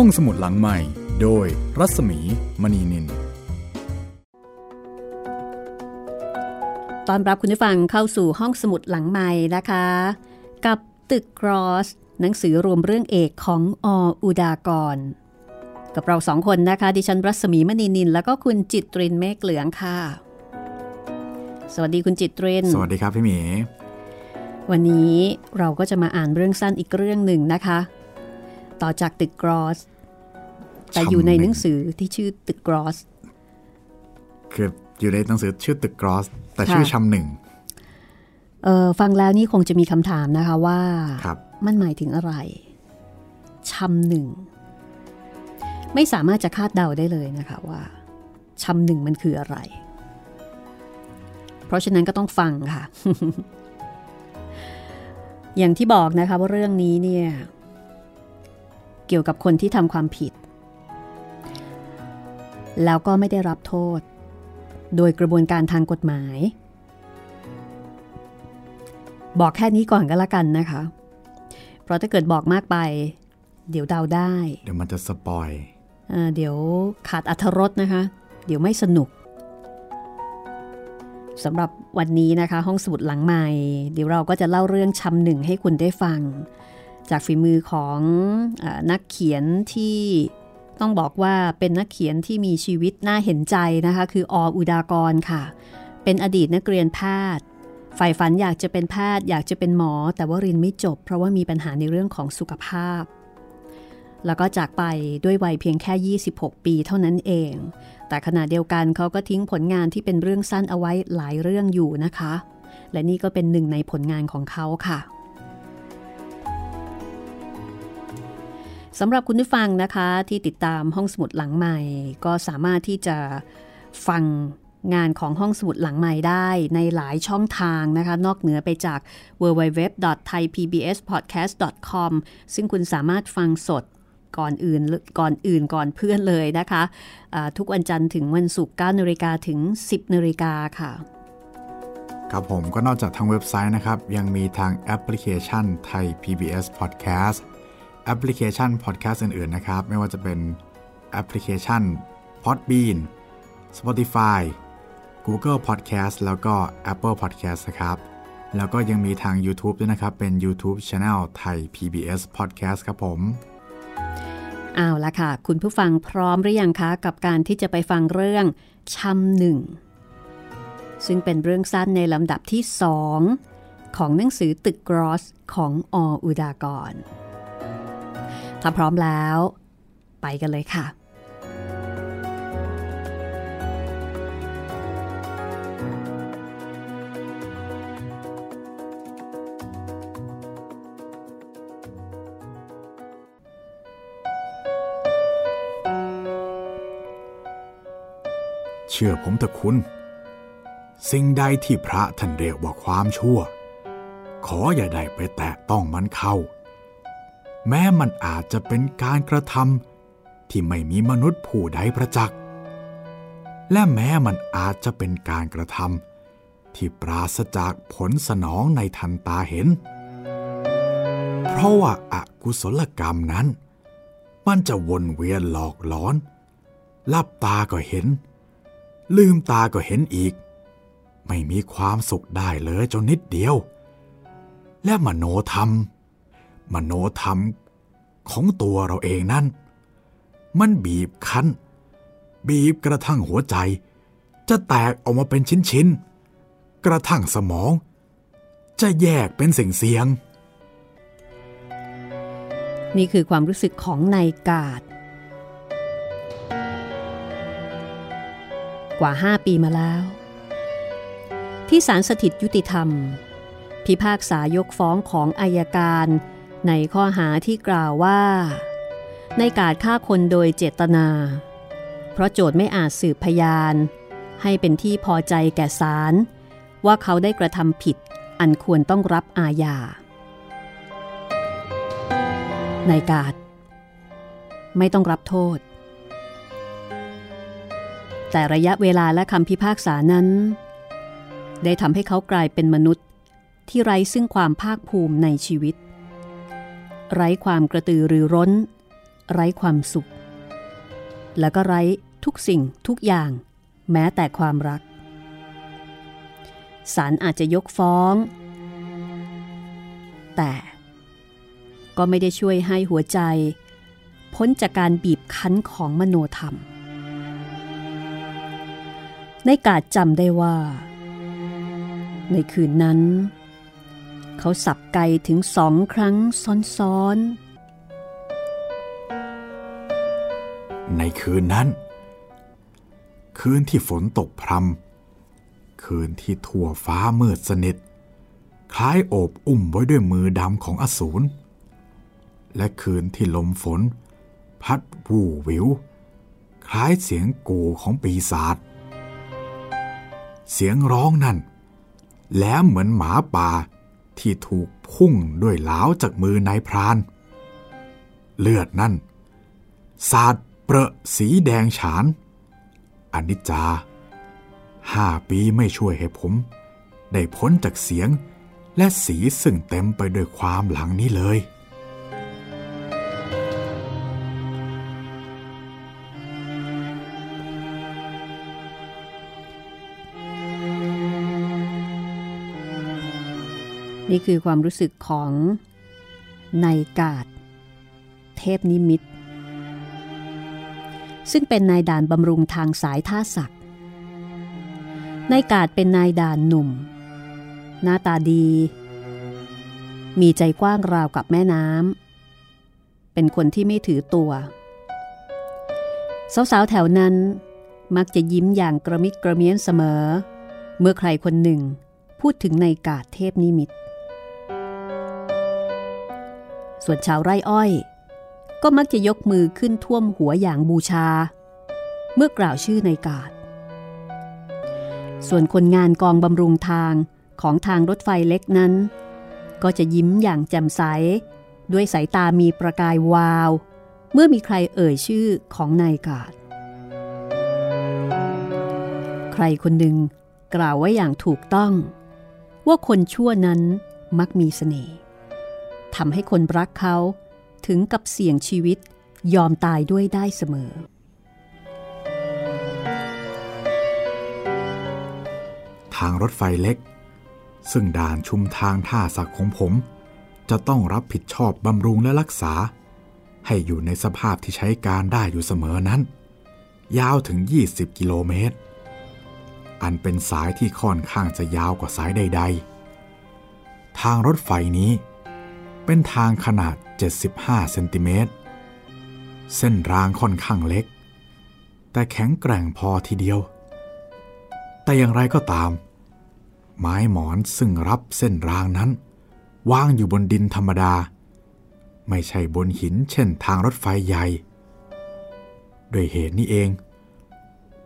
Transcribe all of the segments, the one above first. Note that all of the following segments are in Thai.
ห้องสมุดหลังใหม่ โดยรัศมีมณีนินตอนรับคุณผู้ฟังเข้าสู่ห้องสมุดหลังใหม่นะคะ กับตึกกรอส หนังสือรวมเรื่องเอกของออุดากร กับเราสองคนนะคะ ดิฉันรัศมีมณีนิน แล้วก็คุณจิตรินเมฆเหลืองค่ะ สวัสดีคุณจิตริน สวัสดีครับพี่หมี วันนี้เราก็จะมาอ่านเรื่องสั้นอีกเรื่องหนึ่งนะคะ ต่อจากตึกกรอส แต่อยู่ในหนังสือที่ชื่อตึกกรอสคืออยู่ในหนังสือชื่อตึกกรอส แต่ชื่อค่ะชำหนึ่งเออฟังแล้วนี่คงจะมีคำถามนะคะว่าครับมันหมายถึงอะไรชำหนึ่ง ไม่สามารถจะคาดเดาได้เลยนะคะว่าชำหนึ่งมันคืออะไร เพราะฉะนั้นก็ต้องฟังค่ะ อย่างที่บอกนะคะว่าเรื่องนี้เนี่ย เกี่ยวกับคนที่ทำความผิด แล้วก็ไม่ได้รับโทษ โดยกระบวนการทางกฎหมาย บอกแค่นี้ก่อนก็แล้วกันนะคะ เพราะถ้าเกิดบอกมากไป เดี๋ยวเดาได้ เดี๋ยวมันจะสปอยเอ่อเดี๋ยวขาดอัธรสนะคะ เดี๋ยวไม่สนุกสำหรับวันนี้นะคะ ห้องสมุดหลังใหม่ เดี๋ยวเราก็จะเล่าเรื่องชำหนึ่งให้คุณได้ฟัง จากฝีมือของอนักเขียนที่ต้องบอกว่าเป็นนักเขียนที่มีชีวิตน่าเห็นใจนะคะ คือออุดากรค่ะ เป็นอดีตนักเรียนแพทย์ใฝ่ฝันอยากจะเป็นแพทย์ อยากจะเป็นหมอ แต่ว่าเรียนไม่จบ เพราะว่ามีปัญหาในเรื่องของสุขภาพ แล้วก็จากไปด้วยวัยเพียงแค่ 26 ปีเท่านั้นเอง แต่ขณะเดียวกันเขาก็ทิ้งผลงานที่เป็นเรื่องสั้นเอาไว้หลายเรื่องอยู่นะคะ และนี่ก็เป็นหนึ่งในผลงานของเขาค่ะ สำหรับคุณผู้ฟังนะคะที่ติดตามห้องสมุดหลังใหม่ ก็สามารถที่จะฟังงานของห้องสมุดหลังใหม่ได้ในหลายช่องทางนะคะ นอกเหนือไปจาก www.thaipbspodcast.com ซึ่งคุณสามารถฟังสดก่อนอื่นก่อนอื่นก่อนเพื่อนเลยนะคะอ่าทุกวันจันทร์ถึงวันศุกร์9นาฬิกาถึง 10นาฬิกาค่ะ ครับผมก็นอกจากทางเว็บไซต์นะครับ ยังมีทางแอปพลิเคชันไทย PBS Podcast แอปพลิเคชัน Podcast อื่น ๆ นะครับ ไม่ว่าจะเป็นแอปพลิเคชัน Podbean Spotify Google Podcast แล้วก็ Apple Podcast นะครับ แล้วก็ยังมีทาง YouTube ด้วยนะครับ เป็น YouTube Channel ไทย PBS Podcast ครับผมเอาละค่ะ คุณผู้ฟังพร้อมหรือยังคะ กับการที่จะไปฟังเรื่องชำหนึ่ง ซึ่งเป็นเรื่องสั้นในลำดับที่สองของหนังสือตึกกรอสของออุดากร ถ้าพร้อมแล้ว ไปกันเลยค่ะ เชื่อผมเถอะคุณ สิ่งใดที่พระท่านเรียกว่าความชั่ว ขออย่าได้ไปแตะต้องมันเข้า แม้มันอาจจะเป็นการกระทำที่ไม่มีมนุษย์ผู้ใดประจักษ์ และแม้มันอาจจะเป็นการกระทำที่ปราศจากผลสนองในทันตาเห็น เพราะว่าอากุศลกรรมนั้น มันจะวนเวียนหลอกหลอน ลับตาก็เห็น ลืมตาก็เห็นอีก ไม่มีความสุขได้เลยจนนิดเดียว และมโนธรรม มโนธรรมของตัวเราเองนั้น มันบีบคั้น บีบกระทั่งหัวใจ จะแตกออกมาเป็นชิ้นๆ กระทั่งสมอง จะแยกเป็นสิ่งเสียง นี่คือความรู้สึกของนายกาดกว่า 5 ปีมาแล้ว ที่ศาลสถิตยุติธรรม พิพากษายกฟ้องของอายการ ในข้อหาที่กล่าวว่า ในการฆ่าคนโดยเจตนา เพราะโจทย์ไม่อาจสืบพยาน ให้เป็นที่พอใจแก่ศาลว่าเขาได้กระทำผิดอันควรต้องรับอาญา ในกาดไม่ต้องรับโทษ แต่ระยะเวลาและคำพิพากษานั้น ได้ทำให้เขากลายเป็นมนุษย์ที่ไร้ซึ่งความภาคภูมิในชีวิต ไร้ความกระตือรือร้น ไร้ความสุข แล้วก็ไร้ทุกสิ่งทุกอย่าง แม้แต่ความรักศาลอาจจะยกฟ้อง แต่ก็ไม่ได้ช่วยให้หัวใจ พ้นจากการบีบคั้นของมโนธรรม ในกาดจำได้ว่า ในคืนนั้น เขาสับไก่ถึงสองครั้งซ้อนๆ ในคืนนั้น คืนที่ฝนตกพรำคืนที่ทั่วฟ้ามืดสนิท คล้ายโอบอุ้มไว้ด้วยมือดำของอสูร และคืนที่ลมฝน พัดวูวิว คล้ายเสียงกูของปีศาจเสียงร้องนั่นแหลมเหมือนหมาป่า ที่ถูกพุ่งด้วยหลาวจากมือนายพราน เลือดนั่น สาดเปรอะสีแดงฉานอนิจจาห้าปีไม่ช่วยให้ผม ได้พ้นจากเสียงและสีซึ่งเต็มไปด้วยความหลังนี้เลย นี่คือความรู้สึกของนายกาดเทพนิมิต ซึ่งเป็นนายด่านบำรุงทางสายท่าศักนายกาดเป็นนายด่านหนุ่ม หน้าตาดี มีใจกว้างราวกับแม่น้ำเป็นคนที่ไม่ถือตัว สาวๆแถวนั้นมักจะยิ้มอย่างกระมิดกระเมียนเสมอ เมื่อใครคนหนึ่งพูดถึงนายกาดเทพนิมิต ส่วนชาวไร่อ้อย ก็มักจะยกมือขึ้นท่วมหัวอย่างบูชา เมื่อกล่าวชื่อในกาดส่วนคนงานกองบำรุงทางของทางรถไฟเล็กนั้น ก็จะยิ้มอย่างแจ่มใส ด้วยสายตามีประกายวาว เมื่อมีใครเอ่ยชื่อของนายกาด ใครคนหนึ่งกล่าวไว้อย่างถูกต้อง ว่าคนชั่วนั้นมักมีสเสน่ห์ ทำให้คนรักเขาถึงกับเสี่ยงชีวิตยอมตายด้วยได้เสมอ ทางรถไฟเล็ก ซึ่งด่านชุมทางท่าสักของผม จะต้องรับผิดชอบบำรุงและรักษา ให้อยู่ในสภาพที่ใช้การได้อยู่เสมอนั้น ยาวถึง 20 กิโลเมตร อันเป็นสายที่ค่อนข้างจะยาวกว่าสายใด ๆ ทางรถไฟนี้ เป็นทางขนาด 75 เซนติเมตร เส้นรางค่อนข้างเล็ก แต่แข็งแกร่งพอทีเดียว แต่อย่างไรก็ตาม ไม้หมอนซึ่งรับเส้นรางนั้น วางอยู่บนดินธรรมดา ไม่ใช่บนหินเช่นทางรถไฟใหญ่โดยเหตุนี้เอง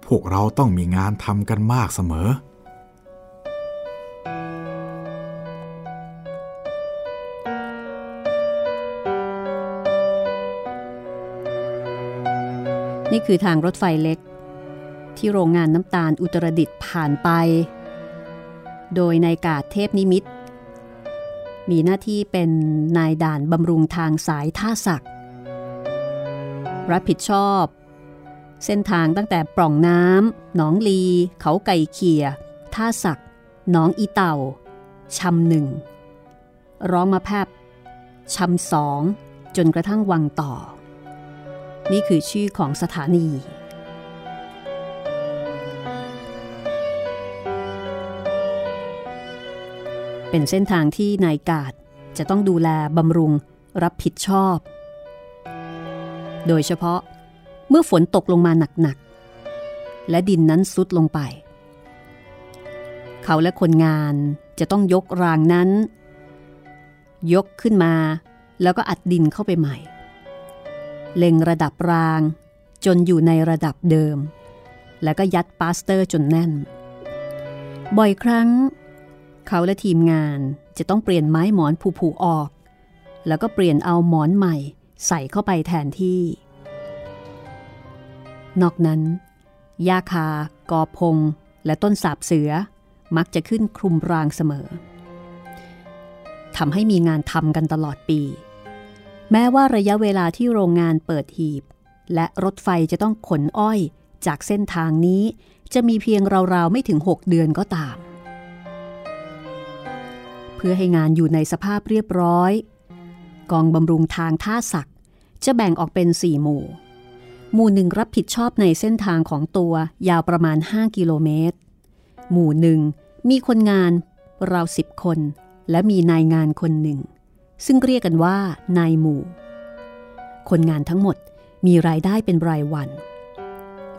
พวกเราต้องมีงานทำกันมากเสมอ นี่คือทางรถไฟเล็ก ที่โรงงานน้ำตาลอุตรดิตผ่านไป โดยนายกาศเทพนิมิต มีหน้าที่เป็นนายด่านบำรุงทางสายท่าศักรับผิดชอบ เส้นทางตั้งแต่ปล่องน้ำหนองลี เขาไก่เขีย ท่าศักหนองอีเต่าชำหนึ่ง ร้องมาแพบชำสอง จนกระทั่งวังต่อ นี่คือชื่อของสถานี เป็นเส้นทางที่นายกาดจะต้องดูแลบำรุงรับผิดชอบ โดยเฉพาะเมื่อฝนตกลงมาหนักๆ และดินนั้นซุดลงไป เขาและคนงานจะต้องยกรางนั้น ยกขึ้นมาแล้วก็อัดดินเข้าไปใหม่ เล็งระดับราง จนอยู่ในระดับเดิม แล้วก็ยัดปาสเตอร์จนแน่น บ่อยครั้ง เขาและทีมงานจะต้องเปลี่ยนไม้หมอนผุๆออก แล้วก็เปลี่ยนเอาหมอนใหม่ใส่เข้าไปแทนที่ นอกนั้นหญ้าคากอพง และต้นสาบเสือ มักจะขึ้นคลุมรางเสมอทำให้มีงานทำกันตลอดปี แม้ว่าระยะเวลาที่โรงงานเปิดหีบ และรถไฟจะต้องขนอ้อยจากเส้นทางนี้จะมีเพียงราวๆไม่ถึง 6 เดือนก็ตาม เพื่อให้งานอยู่ในสภาพเรียบร้อย กองบำรุงทางท่าศักจะแบ่งออกเป็น 4 หมู่ หมู่หนึ่งรับผิดชอบในเส้นทางของตัวยาวประมาณ 5 กิโลเมตร หมู่หนึ่งมีคนงานราวสิบคน และมีนายงานคนหนึ่ง ซึ่งเรียกกันว่านายหมู่ คนงานทั้งหมดมีรายได้เป็นรายวัน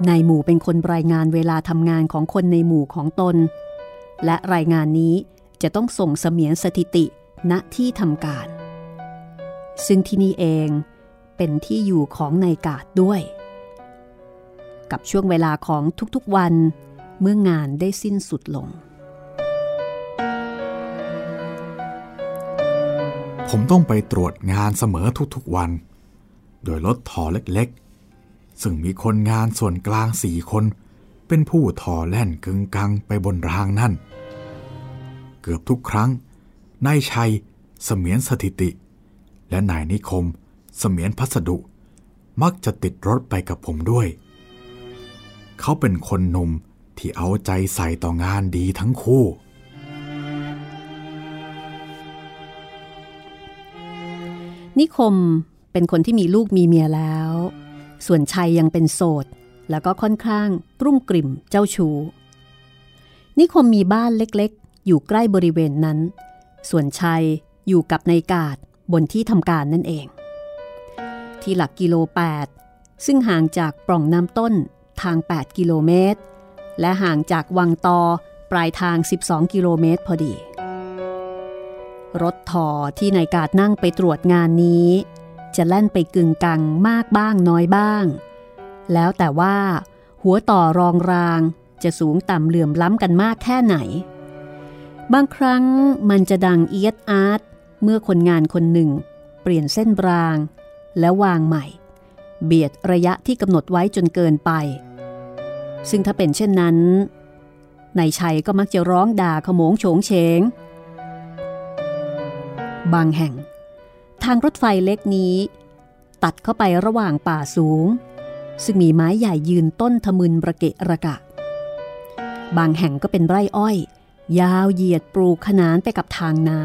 นายหมู่เป็นคนรายงานเวลาทำงานของคนในหมู่ของตน และรายงานนี้จะต้องส่งเสมียนสถิติณที่ทำการ ซึ่งที่นี่เองเป็นที่อยู่ของนายกาดด้วย กับช่วงเวลาของทุกๆวันเมื่องานได้สิ้นสุดลง ผมต้องไปตรวจงานเสมอทุกๆวัน โดยรถถอเล็กๆ ซึ่งมีคนงานส่วนกลางสี่คน เป็นผู้ถอแล่นกึงกังไปบนรางนั่น เกือบทุกครั้งนายชัยเสมียนสถิติ และนายนิคม เสมียนพัสดุ มักจะติดรถไปกับผมด้วย เขาเป็นคนหนุ่มที่เอาใจใส่ต่องานดีทั้งคู่ นิคมเป็นคนที่มีลูกมีเมียแล้ว ส่วนชัยยังเป็นโสด แล้วก็ค่อนข้างกรุ่มกริ่มเจ้าชู้ นิคมมีบ้านเล็กๆ อยู่ใกล้บริเวณนั้น ส่วนชัยอยู่กับในกาดบนที่ทำการนั่นเอง ที่หลักกิโล 8 ซึ่งห่างจากปล่องน้ำต้นทาง 8 กิโลเมตร และห่างจากวังตอปลายทาง 12 กิโลเมตรพอดี รถถอที่นายกาดนั่งไปตรวจงานนี้ จะแล่นไปกึ่งกังมากบ้างน้อยบ้าง แล้วแต่ว่า หัวต่อรองรางจะสูงต่ำเหลื่อมล้ำกันมากแค่ไหน บางครั้งมันจะดังเอียดอาร์ตเมื่อคนงานคนหนึ่ง เปลี่ยนเส้นราง แล้ววางใหม่ เบียดระยะที่กำหนดไว้จนเกินไป ซึ่งถ้าเป็นเช่นนั้นนายชัยก็มักจะร้องด่าขโมงโฉงเฉง บางแห่ง ทางรถไฟเล็กนี้ ตัดเข้าไประหว่างป่าสูง ซึ่งมีไม้ใหญ่ยืนต้นทะมึนระเกะระกะ บางแห่งก็เป็นไร่อ้อย ยาวเหยียดปลูกขนานไปกับทางน้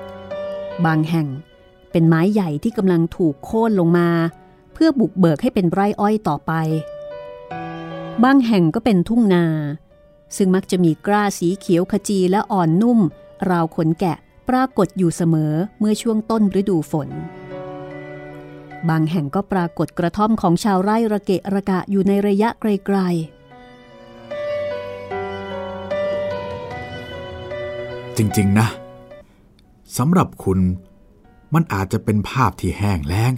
ำบางแห่งเป็นไม้ใหญ่ที่กำลังถูกโค่นลงมา เพื่อบุกเบิกให้เป็นไร่อ้อยต่อไป บางแห่งก็เป็นทุ่งนา ซึ่งมักจะมีกล้าสีเขียวขจีและอ่อนนุ่ม ราวขนแกะ ปรากฏอยู่เสมอเมื่อช่วงต้นฤดูฝน บางแห่งก็ปรากฏกระท่อมของชาวไร่ระเกะระกะอยู่ในระยะไกลๆ จริงๆนะสำหรับคุณมันอาจจะเป็นภาพที่แห้งแล้ง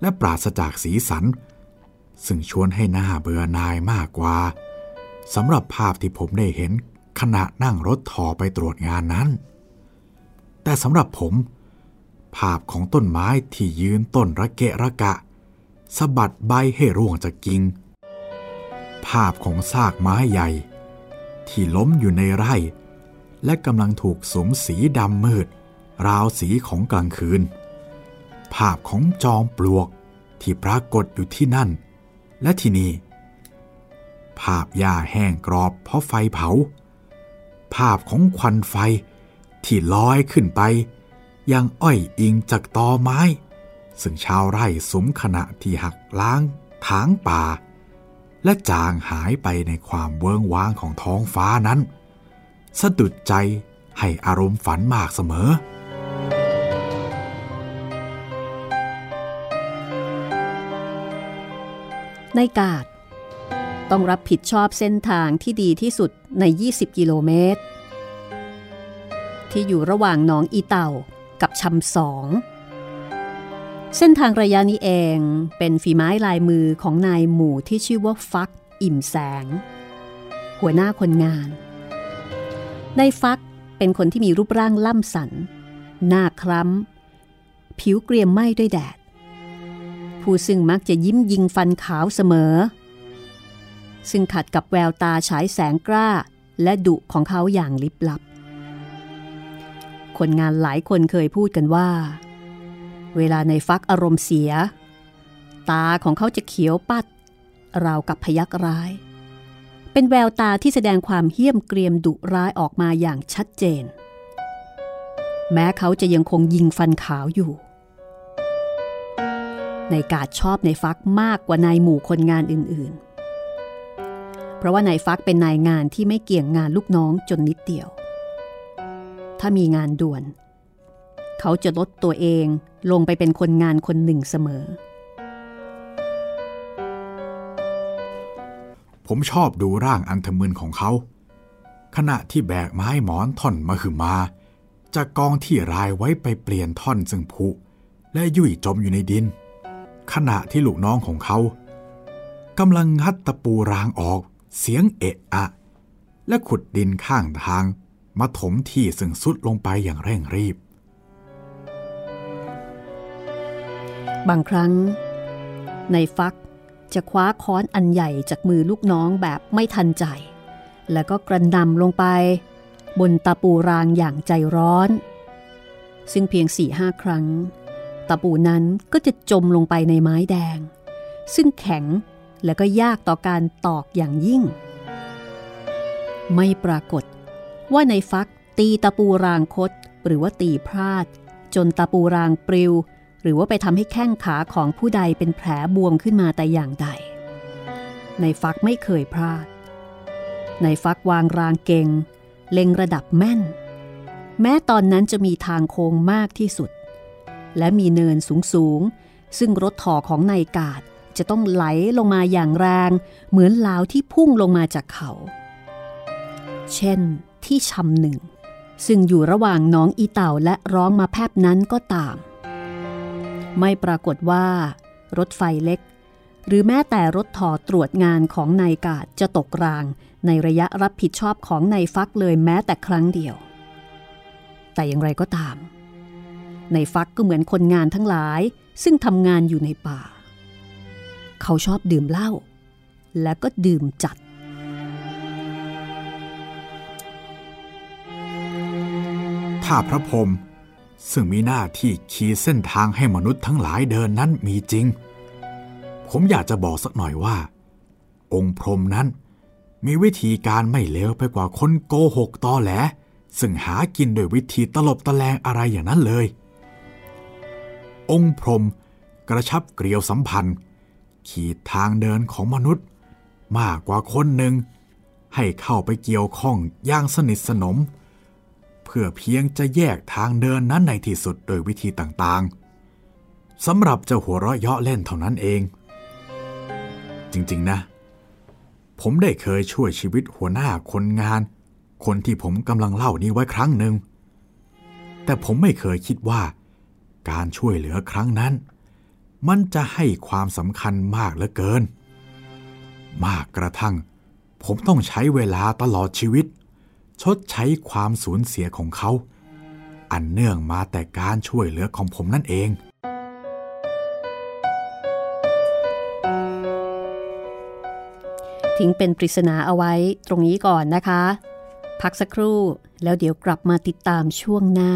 และปราศจากสีสัน ซึ่งชวนให้หน้าเบื่อนายมากกว่าสำหรับภาพที่ผมได้เห็นขณะนั่งรถถอไปตรวจงานนั้น แต่สำหรับผม ภาพของต้นไม้ที่ยืนต้นระเกะระกะสะบัดใบให้ร่วงจากกิ่ง ภาพของซากไม้ใหญ่ ที่ล้มอยู่ในไร่ และกำลังถูกสมสีดำมืด ราวสีของกลางคืน ภาพของจอมปลวกที่ปรากฏอยู่ที่นั่น และที่นี่ ภาพหญ้าแห้งกรอบเพราะไฟเผา ภาพของควันไฟ ที่ลอยขึ้นไป ยังอ้อยอิงจากตอไม้ ซึ่งชาวไร่สมขณะที่หักล้างถางป่า และจางหายไปในความเวิงว้างของท้องฟ้านั้น สะดุดใจให้อารมณ์ฝันมากเสมอในกาด ต้องรับผิดชอบเส้นทางที่ดีที่สุดใน 20 กิโลเมตร ที่อยู่ระหว่างหนองอีเต่ากับชำสอง เส้นทางระยะนี้เองเป็นฝีไม้ลายมือของนายหมู่ที่ชื่อว่าฟัก อิ่มแสง หัวหน้าคนงานในฟักเป็นคนที่มีรูปร่างล่ำสัน หน้าคล้ำ ผิวเกรียมไหม้ด้วยแดด ผู้ซึ่งมักจะยิ้มยิงฟันขาวเสมอ ซึ่งขัดกับแววตาฉายแสงกล้าและดุของเขาอย่างลิบลับ คนงานหลายคนเคยพูดกันว่า เวลาในฟักอารมณ์เสีย ตาของเขาจะเขียวปัด ราวกับพยักร้าย เป็นแววตาที่แสดงความเหี้ยมเกรียมดุร้ายออกมาอย่างชัดเจน แม้เขาจะยังคงยิงฟันขาวอยู่ ในกาดชอบในฟักมากกว่านายหมู่คนงานอื่นๆ เพราะว่านายฟักเป็นนายงานที่ไม่เกี่ยงงานลูกน้องจนนิดเดียว ถ้ามีงานด่วน เขาจะลดตัวเองลงไปเป็นคนงานคนหนึ่งเสมอ ผมชอบดูร่างอันทะมึนของเขา ขณะที่แบกไม้หมอนท่อนมาคือมาจากกองที่รายไว้ไปเปลี่ยนท่อนซึ่งผุและยุ่ยจมอยู่ในดิน ขณะที่ลูกน้องของเขากำลังงัดตะปูรางออกเสียงเอะอะ และขุดดินข้างทาง มาถมที่ซึ่งสุดลงไปอย่างเร่งรีบ บางครั้ง ในฟักจะคว้าค้อนอันใหญ่จากมือลูกน้องแบบไม่ทันใจ แล้วก็กระนำลงไป บนตะปูรางอย่างใจร้อน ซึ่งเพียงสี่ห้าครั้ง ตะปูนั้นก็จะจมลงไปในไม้แดง ซึ่งแข็งและก็ยากต่อการตอกอย่างยิ่ง ไม่ปรากฏ ว่าในฟักตีตะปูรางคดหรือว่าตีพลาด จนตะปูรางปลิว หรือว่าไปทำให้แข้งขาของผู้ใดเป็นแผลบวมขึ้นมาแต่อย่างใด ในฟักไม่เคยพลาด ในฟักวางรางเก่ง เล็งระดับแม่น แม้ตอนนั้นจะมีทางโค้งมากที่สุด และมีเนินสูงสูง ซึ่งรถถอของนายกาดจะต้องไหลลงมาอย่างแรง เหมือนลาวที่พุ่งลงมาจากเขา เช่น ที่ชำหนึ่ง ซึ่งอยู่ระหว่างน้องอีเต่าและร้องมาแพบนั้นก็ตาม ไม่ปรากฏว่า รถไฟเล็ก หรือแม้แต่รถถอตรวจงานของนายกาดจะตกราง ในระยะรับผิดชอบของนายฟักเลยแม้แต่ครั้งเดียว แต่อย่างไรก็ตามในฟักก็เหมือนคนงานทั้งหลาย ซึ่งทำงานอยู่ในป่า เขาชอบดื่มเหล้าและก็ดื่มจัด ถ้าพระพรมซึ่งมีหน้าที่ขีดเส้นทางให้มนุษย์ทั้งหลายเดินนั้นมีจริง ผมอยากจะบอกสักหน่อยว่า องค์พรมนั้นมีวิธีการไม่เลวไปกว่าคนโกหกตอแหล ซึ่งหากินโดยวิธีตลบตะแลงอะไรอย่างนั้นเลย องค์พรมกระชับเกลียวสัมพันธ์ ขีดทางเดินของมนุษย์ มากกว่าคนหนึ่ง ให้เข้าไปเกี่ยวข้องอย่างสนิทสนม เพื่อเพียงจะแยกทางเดินนั้นในที่สุดโดยวิธีต่างๆสำหรับเจ้าหัวเราะเยาะเล่นเท่านั้นเอง จริงๆนะ ผมได้เคยช่วยชีวิตหัวหน้าคนงาน คนที่ผมกำลังเล่านี้ไว้ครั้งหนึ่ง แต่ผมไม่เคยคิดว่า การช่วยเหลือครั้งนั้น มันจะให้ความสำคัญมากเหลือเกิน มากกระทั่ง ผมต้องใช้เวลาตลอดชีวิต ชดใช้ความสูญเสียของเขา อันเนื่องมาแต่การช่วยเหลือของผมนั่นเอง ทิ้งเป็นปริศนาเอาไว้ตรงนี้ก่อนนะคะ พักสักครู่แล้วเดี๋ยวกลับมาติดตามช่วงหน้า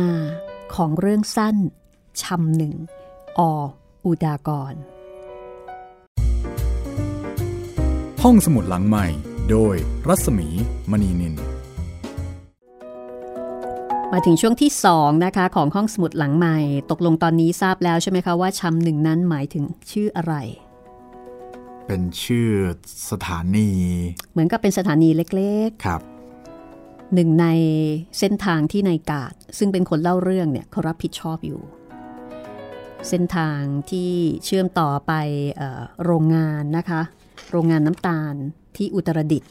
ของเรื่องสั้นชำหนึ่งออุดากร ห้องสมุดหลังใหม่ โดยรัศมีมณีนิน มาถึงช่วงที่ 2 นะคะ ของห้องสมุดหลังใหม่ ตกลงตอนนี้ทราบแล้วใช่ไหมคะว่าชำหนึ่งนั้นหมายถึงชื่ออะไร เป็นชื่อสถานี เหมือนกับเป็นสถานีเล็กครับๆหนึ่งในเส้นทางที่นายกาดซึ่งเป็นคนเล่าเรื่องเนี่ยเขารับผิดชอบอยู่ เส้นทางที่เชื่อมต่อไปเอ่อโรงงานนะคะ โรงงานน้ำตาลที่อุตรดิตถ์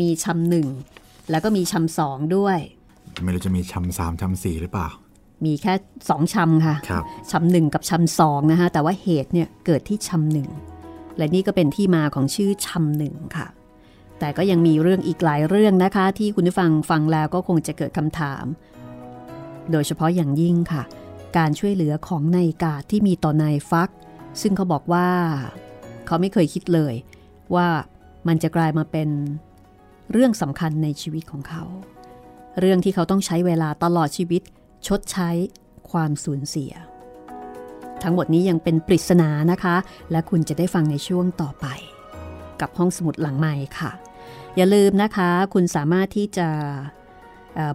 มีชำหนึ่งแล้วก็มีชำสองด้วย ไม่รู้จะมีชำสามชำสี่หรือเปล่า มีแค่สองชำค่ะครับชำหนึ่งกับชำสองนะคะแต่ว่าเหตุเนี่ยเกิดที่ชำหนึ่งและนี่ก็เป็นที่มาของชื่อชำหนึ่งค่ะ แต่ก็ยังมีเรื่องอีกหลายเรื่องนะคะ ที่คุณผู้ฟังฟังแล้วก็คงจะเกิดคำถาม โดยเฉพาะอย่างยิ่งค่ะ การช่วยเหลือของนายกาดที่มีต่อนายฟัก ซึ่งเขาบอกว่า เขาไม่เคยคิดเลย ว่ามันจะกลายมาเป็นเรื่องสำคัญในชีวิตของเขา เรื่องที่เขาต้องใช้เวลาตลอดชีวิต ชดใช้ความสูญเสีย ทั้งหมดนี้ยังเป็นปริศนานะคะ และคุณจะได้ฟังในช่วงต่อไป กับห้องสมุดหลังใหม่ค่ะ อย่าลืมนะคะ คุณสามารถที่จะ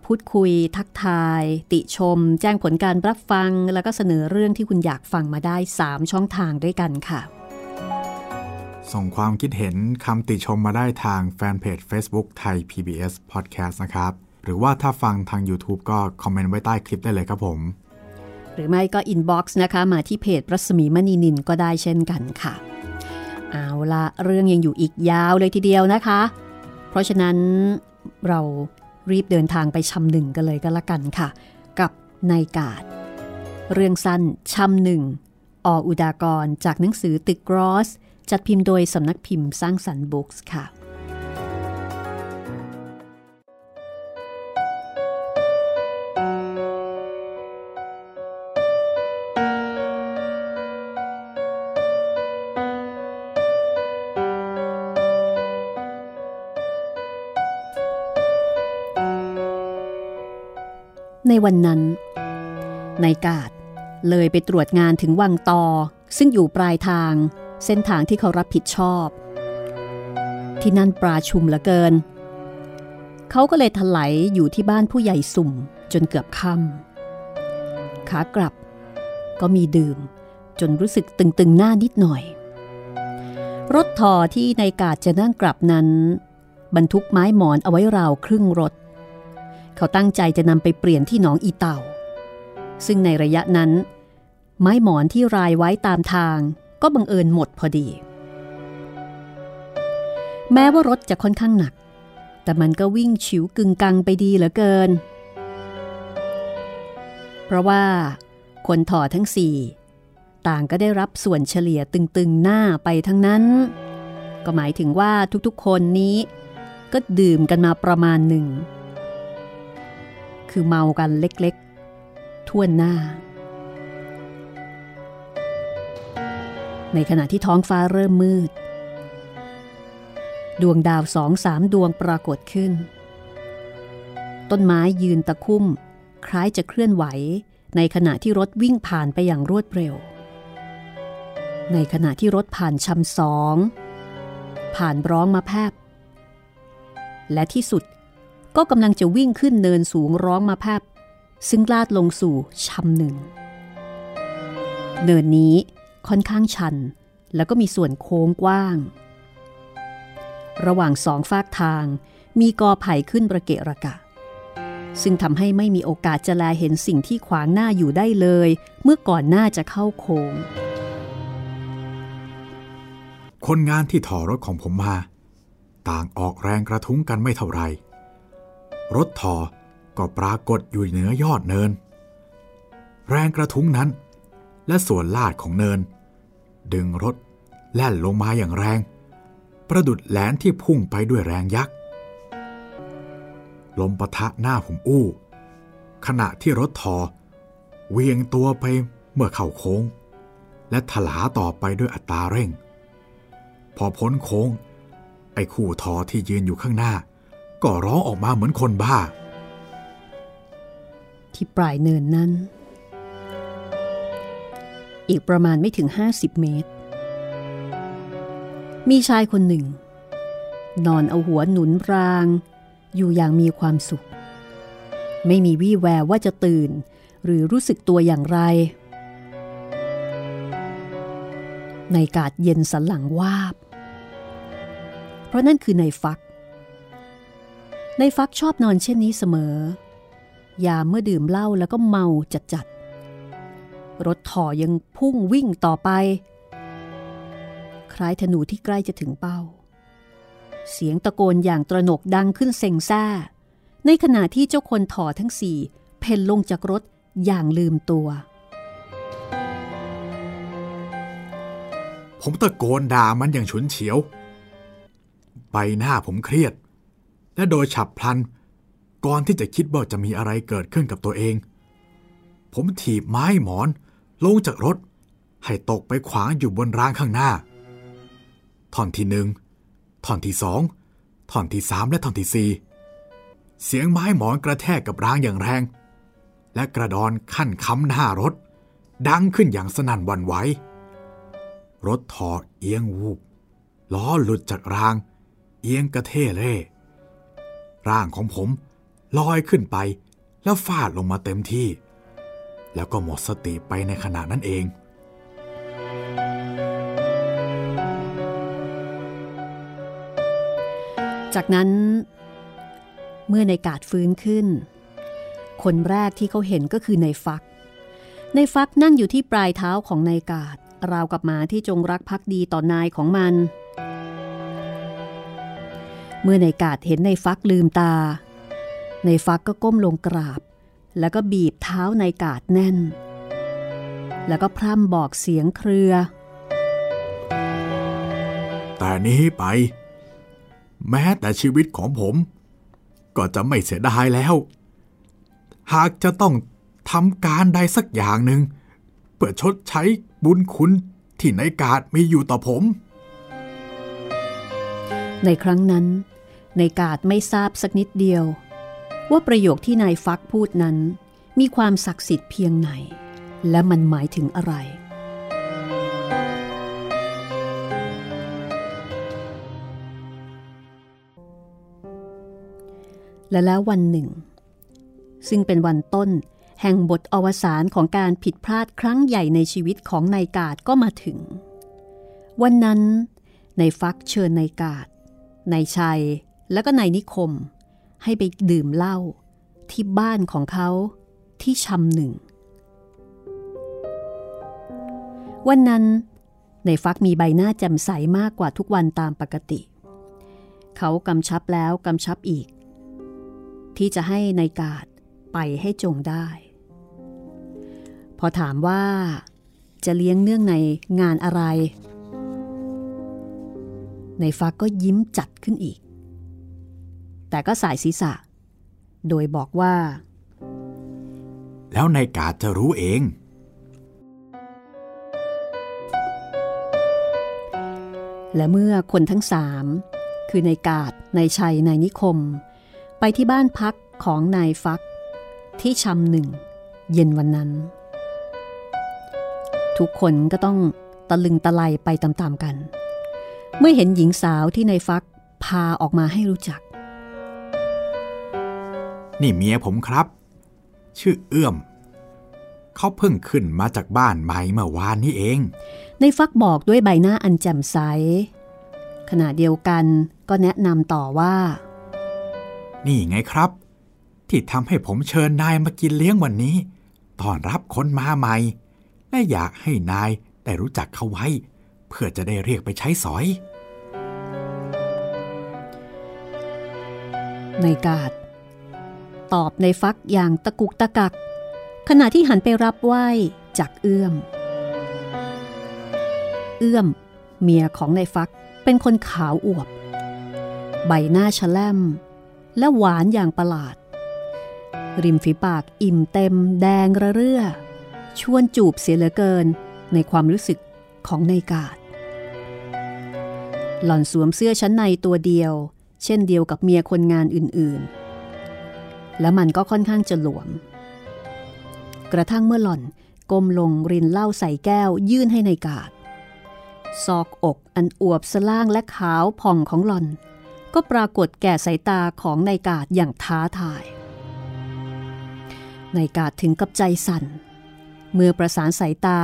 พูดคุยทักทาย ติชม แจ้งผลการรับฟัง แล้วก็เสนอเรื่องที่คุณอยากฟังมาได้ 3 ช่องทางด้วยกันค่ะ ส่งความคิดเห็นคำติชมมาได้ทางแฟนเพจ Facebook Thai PBS Podcast นะครับ หรือว่าถ้าฟังทาง YouTube ก็คอมเมนต์ไว้ใต้คลิปได้เลยครับผม หรือไม่ก็ inbox นะคะ มาที่เพจรัศมีมณีนิลก็ได้เช่นกันค่ะ เอาละเรื่องยังอยู่อีกยาวเลยทีเดียวนะคะ เพราะฉะนั้นเรารีบเดินทางไปชำหนึ่งกันเลยก็แล้วกันค่ะ กับนายกาด เรื่องสั้นชำหนึ่งออุดากรจากหนังสือตึกกรอส จัดพิมพ์โดยสำนักพิมพ์สร้างสรรค์บุ๊กส์ค่ะ วันนั้นนายกาดเลยไปตรวจงานถึงวังตอ ซึ่งอยู่ปลายทางเส้นทางที่เขารับผิดชอบ ที่นั่นปราชุมเหลือเกิน เขาก็เลยถลายอยู่ที่บ้านผู้ใหญ่สุ่มจนเกือบค่ำขากลับก็มีดื่มจนรู้สึกตึงๆหน้านิดหน่อย รถทอที่นายกาดจะนั่งกลับนั้น บรรทุกไม้หมอนเอาไว้ราวครึ่งรถ เขาตั้งใจจะนำไปเปลี่ยนที่หนองอีเต่า ซึ่งในระยะนั้น ไม้หมอนที่รายไว้ตามทางก็บังเอิญหมดพอดี แม้ว่ารถจะค่อนข้างหนัก แต่มันก็วิ่งฉิวกึงกังไปดีเหลือเกิน เพราะว่าคนถอทั้งสี่ต่างก็ได้รับส่วนเฉลี่ยตึงๆหน้าไปทั้งนั้น ก็หมายถึงว่าทุกๆคนนี้ ก็ดื่มกันมาประมาณหนึ่ง คือเมากันเล็กๆท่วนหน้า ในขณะที่ท้องฟ้าเริ่มมืด ดวงดาวสองสามดวงปรากฏขึ้น ต้นไม้ยืนตะคุ่ม คล้ายจะเคลื่อนไหวในขณะที่รถวิ่งผ่านไปอย่างรวดเร็ว ในขณะที่รถผ่านชำสอง ผ่านร้องมาแพบ และที่สุด ก็กำลังจะวิ่งขึ้นเนินสูงร้องมาแพบซึ่งลาดลงสู่ชำหนึ่ง เนินนี้ค่อนข้างชัน แล้วก็มีส่วนโค้งกว้าง ระหว่างสองฟากทางมีกอไผ่ขึ้นประเกะระกะ ซึ่งทำให้ไม่มีโอกาสจะแลเห็นสิ่งที่ขวางหน้าอยู่ได้เลย เมื่อก่อนหน้าจะเข้าโค้ง คนงานที่ถอรถของผมมา ต่างออกแรงกระทุ้งกันไม่เท่าไร รถทอก็ปรากฏอยู่เหนือยอดเนิน แรงกระทุ้งนั้น และส่วนลาดของเนิน ดึงรถแล่นลงมาอย่างแรง ประดุดแหลนที่พุ่งไปด้วยแรงยักษ์ ลมปะทะหน้าผมอู้ ขณะที่รถทอเวียงตัวไปเมื่อเข้าโค้ง และถลาต่อไปด้วยอัตราเร่ง พอพ้นโค้ง ไอ้คู่ทอที่ยืนอยู่ข้างหน้า ก็ร้องออกมาเหมือนคนบ้า ที่ปลายเนินนั้น อีกประมาณไม่ถึง 50 เมตร มีชายคนหนึ่ง นอนเอาหัวหนุนราง อยู่อย่างมีความสุข ไม่มีวี่แววว่าจะตื่น หรือรู้สึกตัวอย่างไร ในกาดเย็นสันหลังวาบ เพราะนั่นคือในฟัก ในฟักชอบนอนเช่นนี้เสมอ ยามเมื่อดื่มเหล้าแล้วก็เมาจัดจัดรถถอยังพุ่งวิ่งต่อไป คล้ายธนูที่ใกล้จะถึงเป้า เสียงตะโกนอย่างตระหนกดังขึ้นเซ็งซ่า ในขณะที่เจ้าคนถอทั้งสี่เพ่นลงจากรถอย่างลืมตัว ผมตะโกนด่ามันอย่างฉุนเฉียว ใบหน้าผมเครียด และโดยฉับพลัน ก่อนที่จะคิดว่าจะมีอะไรเกิดขึ้นกับตัวเอง ผมถีบไม้หมอน ลงจากรถ ให้ตกไปขวางอยู่บนรางข้างหน้า ท่อนที่หนึ่งท่อนที่สองท่อนที่สามและท่อนที่สี่เสียงไม้หมอนกระแทกกับรางอย่างแรง และกระดอนขั้นค้ำหน้ารถ ดังขึ้นอย่างสนั่นวันไหวรถถอเอียงวูบล้อหลุดจากราง เอียงกระเทเร่ ร่างของผมลอยขึ้นไป แล้วฟาดลงมาเต็มที่ แล้วก็หมดสติไปในขณะนั้นเอง จากนั้นเมื่อในกาดฟื้นขึ้น คนแรกที่เขาเห็นก็คือในฟัก ในฟักนั่งอยู่ที่ปลายเท้าของนายกาดราวกับหมาที่จงรักภักดีต่อนายของมัน เมื่อในกาดเห็นในฟักลืมตา ในฟักก็ก้มลงกราบ แล้วก็บีบเท้าในกาดแน่น แล้วก็พร่ำบอกเสียงเครือ แต่นี้ไป แม้แต่ชีวิตของผม ก็จะไม่เสียดายแล้ว หากจะต้องทำการใดสักอย่างหนึ่งเพื่อชดใช้บุญคุณที่ในกาดมีอยู่ต่อผม ในครั้งนั้น ในกาดไม่ทราบสักนิดเดียว ว่าประโยคที่นายฟักพูดนั้น มีความศักดิ์สิทธิ์เพียงไหน และมันหมายถึงอะไร และแล้ววันหนึ่ง ซึ่งเป็นวันต้นแห่งบทอวสานของการผิดพลาดครั้งใหญ่ในชีวิตของนายกาดก็มาถึง วันนั้นนายฟักเชิญนายกาดนายชัย และก็นายนิคม ให้ไปดื่มเหล้าที่บ้านของเขาที่ชำหนึ่ง วันนั้นนายฟักมีใบหน้าแจ่มใสมากกว่าทุกวันตามปกติ เขากำชับแล้วกำชับอีก ที่จะให้นายกาดไปให้จงได้ พอถามว่าจะเลี้ยงเนื่องในงานอะไร ในฟักก็ยิ้มจัดขึ้นอีก แต่ก็สายศีรษะ โดยบอกว่า แล้วนายกาดจะรู้เอง และเมื่อคนทั้งสามคือนายกาดนายชัยนายนิคม ไปที่บ้านพักของนายฟัก ที่ชำหนึ่ง เย็นวันนั้น ทุกคนก็ต้องตะลึงตะไลไปตามๆกัน เมื่อเห็นหญิงสาวที่นายฟักพาออกมาให้รู้จัก นี่เมียผมครับ ชื่อเอื้อม เขาเพิ่งขึ้นมาจากบ้านใหม่เมื่อวานนี้เอง ในฟักบอกด้วยใบหน้าอันแจ่มใส ขณะเดียวกันก็แนะนำต่อว่า นี่ไงครับ ที่ทำให้ผมเชิญนายมากินเลี้ยงวันนี้ต้อนรับคนมาใหม่ และอยากให้นายได้รู้จักเขาไว้ เพื่อจะได้เรียกไปใช้สอยในกาด ตอบในฟักอย่างตะกุกตะกัก ขณะที่หันไปรับไหว้จากเอื้อม เอื้อม เมียของในฟักเป็นคนขาวอวบ ใบหน้าชะแลมและหวานอย่างประหลาด ริมฝีปากอิ่มเต็มแดงระเรื่อ ชวนจูบเสียเหลือเกินในความรู้สึกของในกาด หล่อนสวมเสื้อชั้นในตัวเดียว เช่นเดียวกับเมียคนงานอื่นๆ และมันก็ค่อนข้างจะหลวม กระทั่งเมื่อหล่อนก้มลงรินเหล้าใส่แก้วยื่นให้ในกาดซอกอกอันอวบสล่างและขาวผ่องของหล่อน ก็ปรากฏแก่สายตาของนายกาดอย่างท้าทายนายกาดถึงกับใจสั่น เมื่อประสานสายตา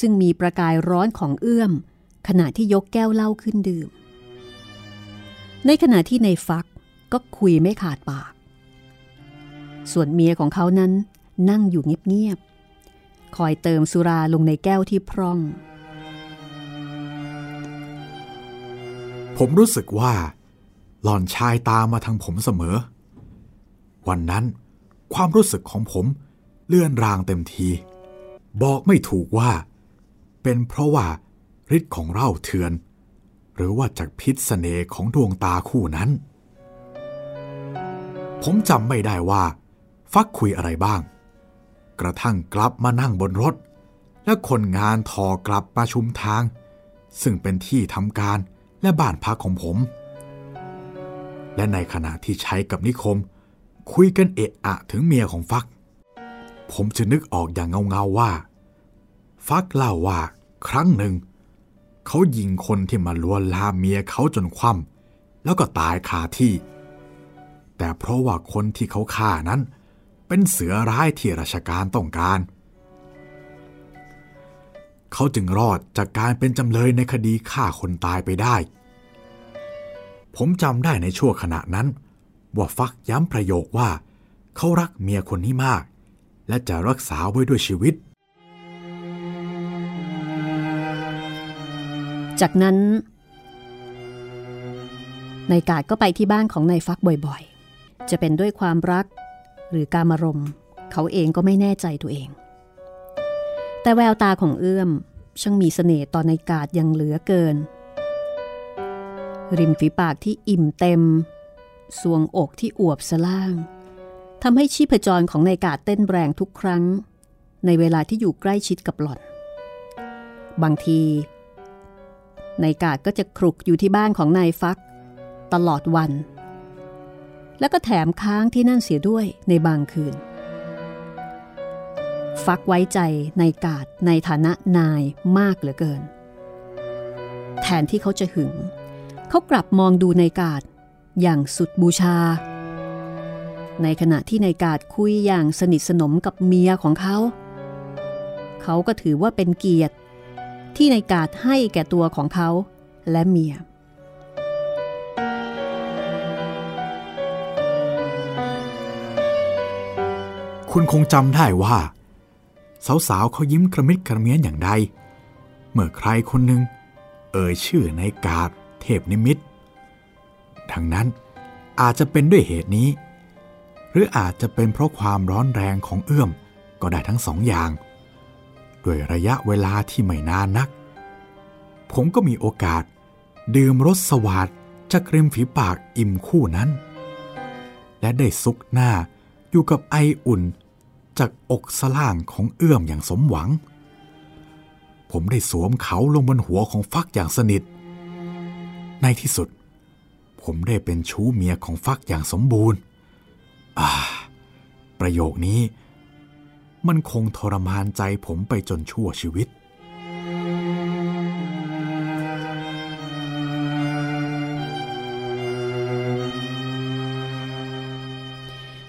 ซึ่งมีประกายร้อนของเอื้อม ขณะที่ยกแก้วเหล้าขึ้นดื่ม ในขณะที่ในฟักก็คุยไม่ขาดปาก ส่วนเมียของเขานั้นนั่งอยู่เงียบๆ คอยเติมสุราลงในแก้วที่พร่อง ผมรู้สึกว่า หล่อนชายตามมาทางผมเสมอ วันนั้นความรู้สึกของผมเลื่อนรางเต็มที บอกไม่ถูกว่า เป็นเพราะว่าฤทธิ์ของเหล้าเถื่อน หรือว่าจากพิษเสน่ห์ของดวงตาคู่นั้น ผมจำไม่ได้ว่า ฟักคุยอะไรบ้าง กระทั่งกลับมานั่งบนรถ และคนงานทอกลับมาชุมทาง ซึ่งเป็นที่ทำการและบ้านพักของผม และในขณะที่ใช้กับนิคม คุยกันเอะอะถึงเมียของฟัก ผมจะนึกออกอย่างเงาๆว่า ฟักเล่าว่าครั้งหนึ่ง เขายิงคนที่มาลวนลามเมียเขาจนคว่ำแล้วก็ตายคาที่ แต่เพราะว่าคนที่เขาฆ่านั้นเเป็นเสือร้ายที่ราชการต้องการ เขาจึงรอดจากการเป็นจำเลยในคดีฆ่าคนตายไปได้ ผมจำได้ในช่วงขณะนั้น ว่าฟักย้ำประโยคว่า เขารักเมียคนนี้มาก และจะรักษาไว้ด้วยชีวิต จากนั้นนายกาดก็ไปที่บ้านของนายฟักบ่อยๆ จะเป็นด้วยความรัก หรือการมารมเขาเองก็ไม่แน่ใจตัวเอง แต่แววตาของเอื้อมช่างมีสเสน่ห์ต่อนายกาดยังเหลือเกิน ริมฝีปากที่อิ่มเต็ม สวงอกที่อวบสล่างทำให้ชีพจรของนายกาดเต้นแรงทุกครั้ง ในเวลาที่อยู่ใกล้ชิดกับหล่อน บางทีนายกาดก็จะครุกอยู่ที่บ้านของนายฟัก ตลอดวัน แล้วก็แถมค้างที่นั่นเสียด้วยในบางคืน ฟักไว้ใจในกาดในฐานะนายมากเหลือเกิน แทนที่เขาจะหึง เขากลับมองดูในกาดอย่างสุดบูชา ในขณะที่ในกาดคุยอย่างสนิทสนมกับเมียของเขา เขาก็ถือว่าเป็นเกียรติที่ในกาดให้แก่ตัวของเขาและเมีย คุณคงจำได้ว่า สาวๆเขายิ้มกระมิดกระเมียนอย่างใด เมื่อใครคนหนึ่งเอ่ยชื่อในกาดเทพนิมิตทั้งนั้นอาจจะเป็นด้วยเหตุนี้ หรืออาจจะเป็นเพราะความร้อนแรงของเอื้อมก็ได้ทั้งสองอย่าง ด้วยระยะเวลาที่ไม่นานนัก ผมก็มีโอกาส ดื่มรสสวาดจากริมฝีปากอิ่มคู่นั้น และได้ซุกหน้า อยู่กับไออุ่นจากอกสล่างของเอื้อมอย่างสมหวัง ผมได้สวมเขาลงบนหัวของฟักอย่างสนิท ในที่สุด ผมได้เป็นชู้เมียของฟักอย่างสมบูรณ์ อ่า ประโยคนี้ มันคงทรมานใจผมไปจนชั่วชีวิต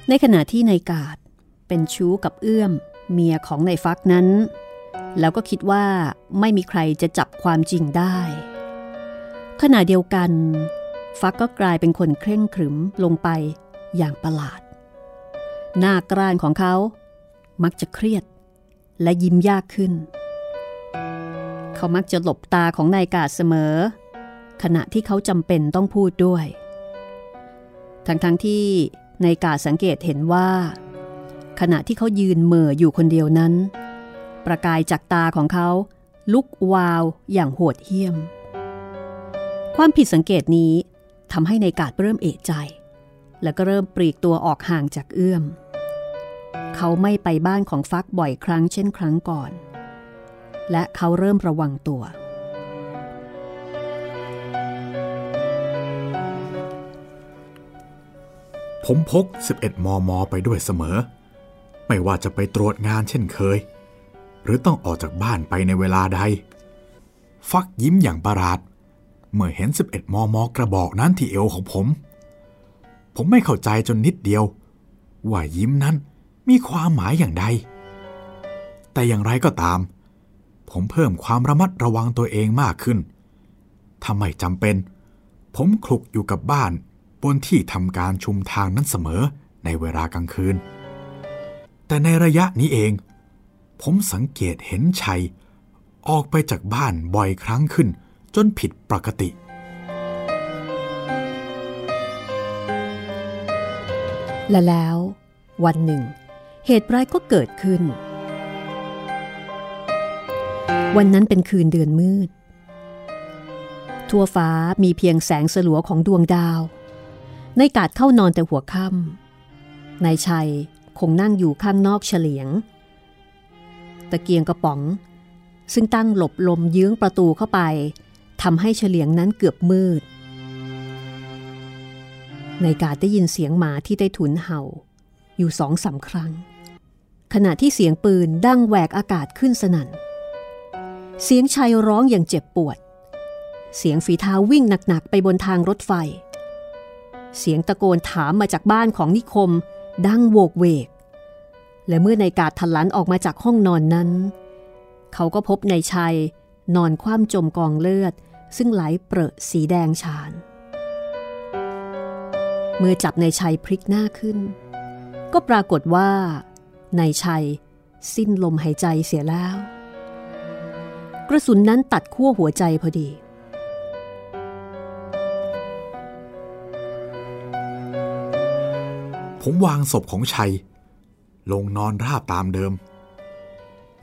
ในขณะที่นายกาดเป็นชู้กับเอื้อมเมียของนายฟักนั้น แล้วก็คิดว่าไม่มีใครจะจับความจริงได้ ขณะเดียวกัน ฟักก็กลายเป็นคนเคร่งขรึมลงไปอย่างประหลาด หน้ากรานของเขา มักจะเครียด และยิ้มยากขึ้น เขามักจะหลบตาของนายกาดเสมอ ขณะที่เขาจำเป็นต้องพูดด้วย ทั้งๆทที่ ในกาสังเกตเห็นว่า ขณะที่เขายืนเม่ออยู่คนเดียวนั้น ประกายจากตาของเขาลุกวาวอย่างโหดเหี้ยม ความผิดสังเกตนี้ทำให้ในกาดเริ่มเอะใจ แล้วก็เริ่มปลีกตัวออกห่างจากเอื้อม เขาไม่ไปบ้านของฟักบ่อยครั้งเช่นครั้งก่อน และเขาเริ่มระวังตัว ผมพก 11 มม ไปด้วยเสมอ ไม่ว่าจะไปตรวจงานเช่นเคย หรือต้องออกจากบ้านไปในเวลาใด ฟักยิ้มอย่างประหลาด เมื่อเห็น 11 มม กระบอกนั้นที่เอวของผม ผมไม่เข้าใจจนนิดเดียว ว่ายิ้มนั้นมีความหมายอย่างใด แต่อย่างไรก็ตาม ผมเพิ่มความระมัดระวังตัวเองมากขึ้น ถ้าไม่จำเป็น ผมคลุกอยู่กับบ้าน บนที่ทำการชุมทางนั้นเสมอในเวลากลางคืน แต่ในระยะนี้เอง ผมสังเกตเห็นชัย ออกไปจากบ้านบ่อยครั้งขึ้น จนผิดปกติ และแล้ว วันหนึ่ง เหตุร้ายก็เกิดขึ้น วันนั้นเป็นคืนเดือนมืด ทั่วฟ้ามีเพียงแสงสลัวของดวงดาว ในกาดเข้านอนแต่หัวค่ำนายชัยคงนั่งอยู่ข้างนอกเฉลียง ตะเกียงกระป๋อง ซึ่งตั้งหลบลมยื้งประตูเข้าไปทำให้เฉลียงนั้นเกือบมืด ในกาดได้ยินเสียงหมาที่ได้ถุนเห่า อยู่สองสาครั้ง ขณะที่เสียงปืนดังแหวกอากาศขึ้นสนั่น เสียงชายร้องอย่างเจ็บปวด เสียงฝีเท้าวิ่งหนักๆไปบนทางรถไฟ เสียงตะโกนถามมาจากบ้านของนิคม ดังโวกเวก และเมื่อนายกาดทลันออกมาจากห้องนอนนั้น เขาก็พบนายชัย นอนคว่ำจมกองเลือด ซึ่งไหลเปรอะสีแดงฉาน เมื่อจับนายชัยพลิกหน้าขึ้น ก็ปรากฏว่านายชัย สิ้นลมหายใจเสียแล้ว กระสุนนั้นตัดขั้วหัวใจพอดี ผมวางศพของชัย ลงนอนราบตามเดิม